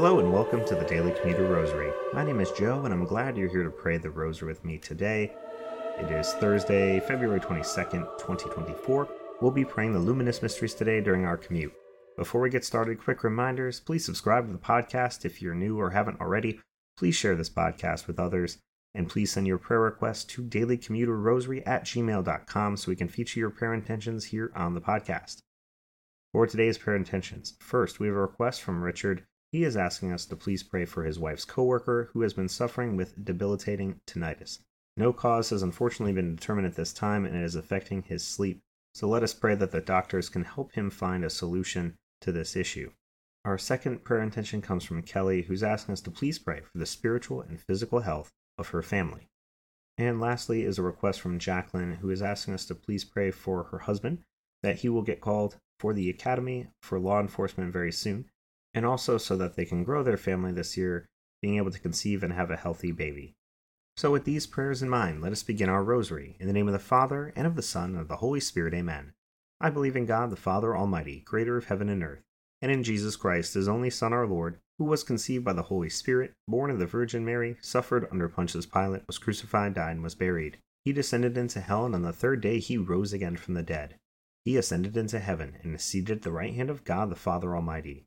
Hello and welcome to the Daily Commuter Rosary. My name is Joe and I'm glad you're here to pray the Rosary with me today. It is Thursday, February 22nd, 2024. We'll be praying the Luminous Mysteries today during our commute. Before we get started, quick reminders please subscribe to the podcast if you're new or haven't already. Please share this podcast with others. And please send your prayer requests to dailycommuterrosary at gmail.com so we can feature your prayer intentions here on the podcast. For today's prayer intentions, first, we have a request from Richard. He is asking us to please pray for his wife's coworker who has been suffering with debilitating tinnitus. No cause has unfortunately been determined at this time and it is affecting his sleep. So let us pray that the doctors can help him find a solution to this issue. Our second prayer intention comes from Kelly, who's asking us to please pray for the spiritual and physical health of her family. And lastly is a request from Jacqueline, who is asking us to please pray for her husband that he will get called for the Academy for Law Enforcement very soon, and also so that they can grow their family this year, being able to conceive and have a healthy baby. So, with these prayers in mind, let us begin our rosary. In the name of the Father, and of the Son, and of the Holy Spirit, amen. I believe in God, the Father Almighty, creator of heaven and earth, and in Jesus Christ, his only Son, our Lord, who was conceived by the Holy Spirit, born of the Virgin Mary, suffered under Pontius Pilate, was crucified, died, and was buried. He descended into hell, and on the third day he rose again from the dead. He ascended into heaven, and is seated at the right hand of God the Father Almighty.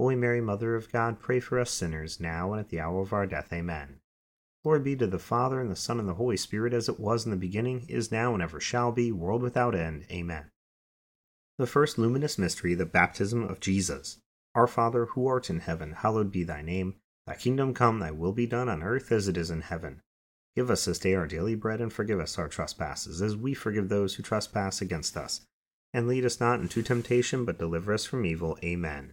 Holy Mary, Mother of God, pray for us sinners, now and at the hour of our death. Amen. Glory be to the Father, and the Son, and the Holy Spirit, as it was in the beginning, is now, and ever shall be, world without end. Amen. The first luminous mystery, the baptism of Jesus. Our Father, who art in heaven, hallowed be thy name. Thy kingdom come, thy will be done on earth as it is in heaven. Give us this day our daily bread, and forgive us our trespasses, as we forgive those who trespass against us. And lead us not into temptation, but deliver us from evil. Amen.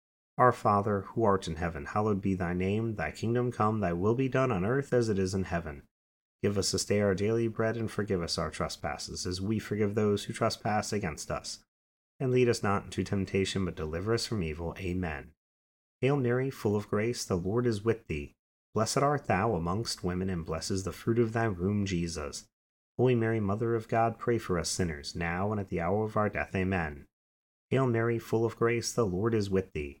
Our Father, who art in heaven, hallowed be thy name. Thy kingdom come, thy will be done on earth as it is in heaven. Give us this day our daily bread, and forgive us our trespasses, as we forgive those who trespass against us. And lead us not into temptation, but deliver us from evil. Amen. Hail Mary, full of grace, the Lord is with thee. Blessed art thou amongst women, and blessed is the fruit of thy womb, Jesus. Holy Mary, Mother of God, pray for us sinners, now and at the hour of our death. Amen. Hail Mary, full of grace, the Lord is with thee.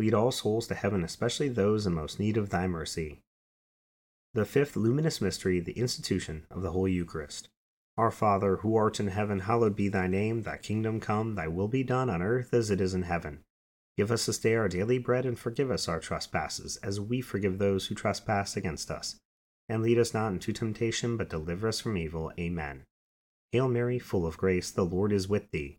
Lead all souls to heaven, especially those in most need of thy mercy. The fifth luminous mystery, the institution of the Holy Eucharist. Our Father, who art in heaven, hallowed be thy name. Thy kingdom come, thy will be done on earth as it is in heaven. Give us this day our daily bread, and forgive us our trespasses, as we forgive those who trespass against us and lead us not into temptation, but deliver us from evil. Amen. Hail Mary, full of grace, the Lord is with thee.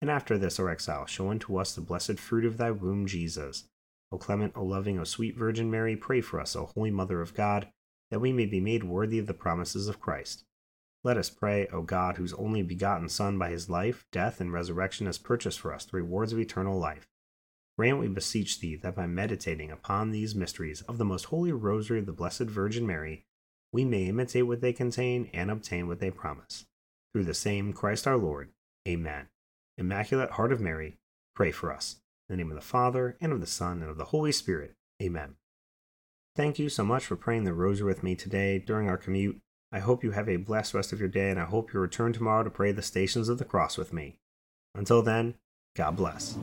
and after this our exile, show unto us the blessed fruit of thy womb, Jesus. O clement, O loving, O sweet Virgin Mary, pray for us, O holy Mother of God, that we may be made worthy of the promises of Christ. Let us pray, O God, whose only begotten Son by his life, death, and resurrection has purchased for us the rewards of eternal life. Grant, we beseech thee, that by meditating upon these mysteries of the most holy rosary of the Blessed Virgin Mary, we may imitate what they contain and obtain what they promise. Through the same Christ our Lord. Amen. Immaculate Heart of Mary, pray for us. In the name of the Father, and of the Son, and of the Holy Spirit. Amen. Thank you so much for praying the rosary with me today during our commute. I hope you have a blessed rest of your day, and I hope you return tomorrow to pray the Stations of the Cross with me. Until then, God bless.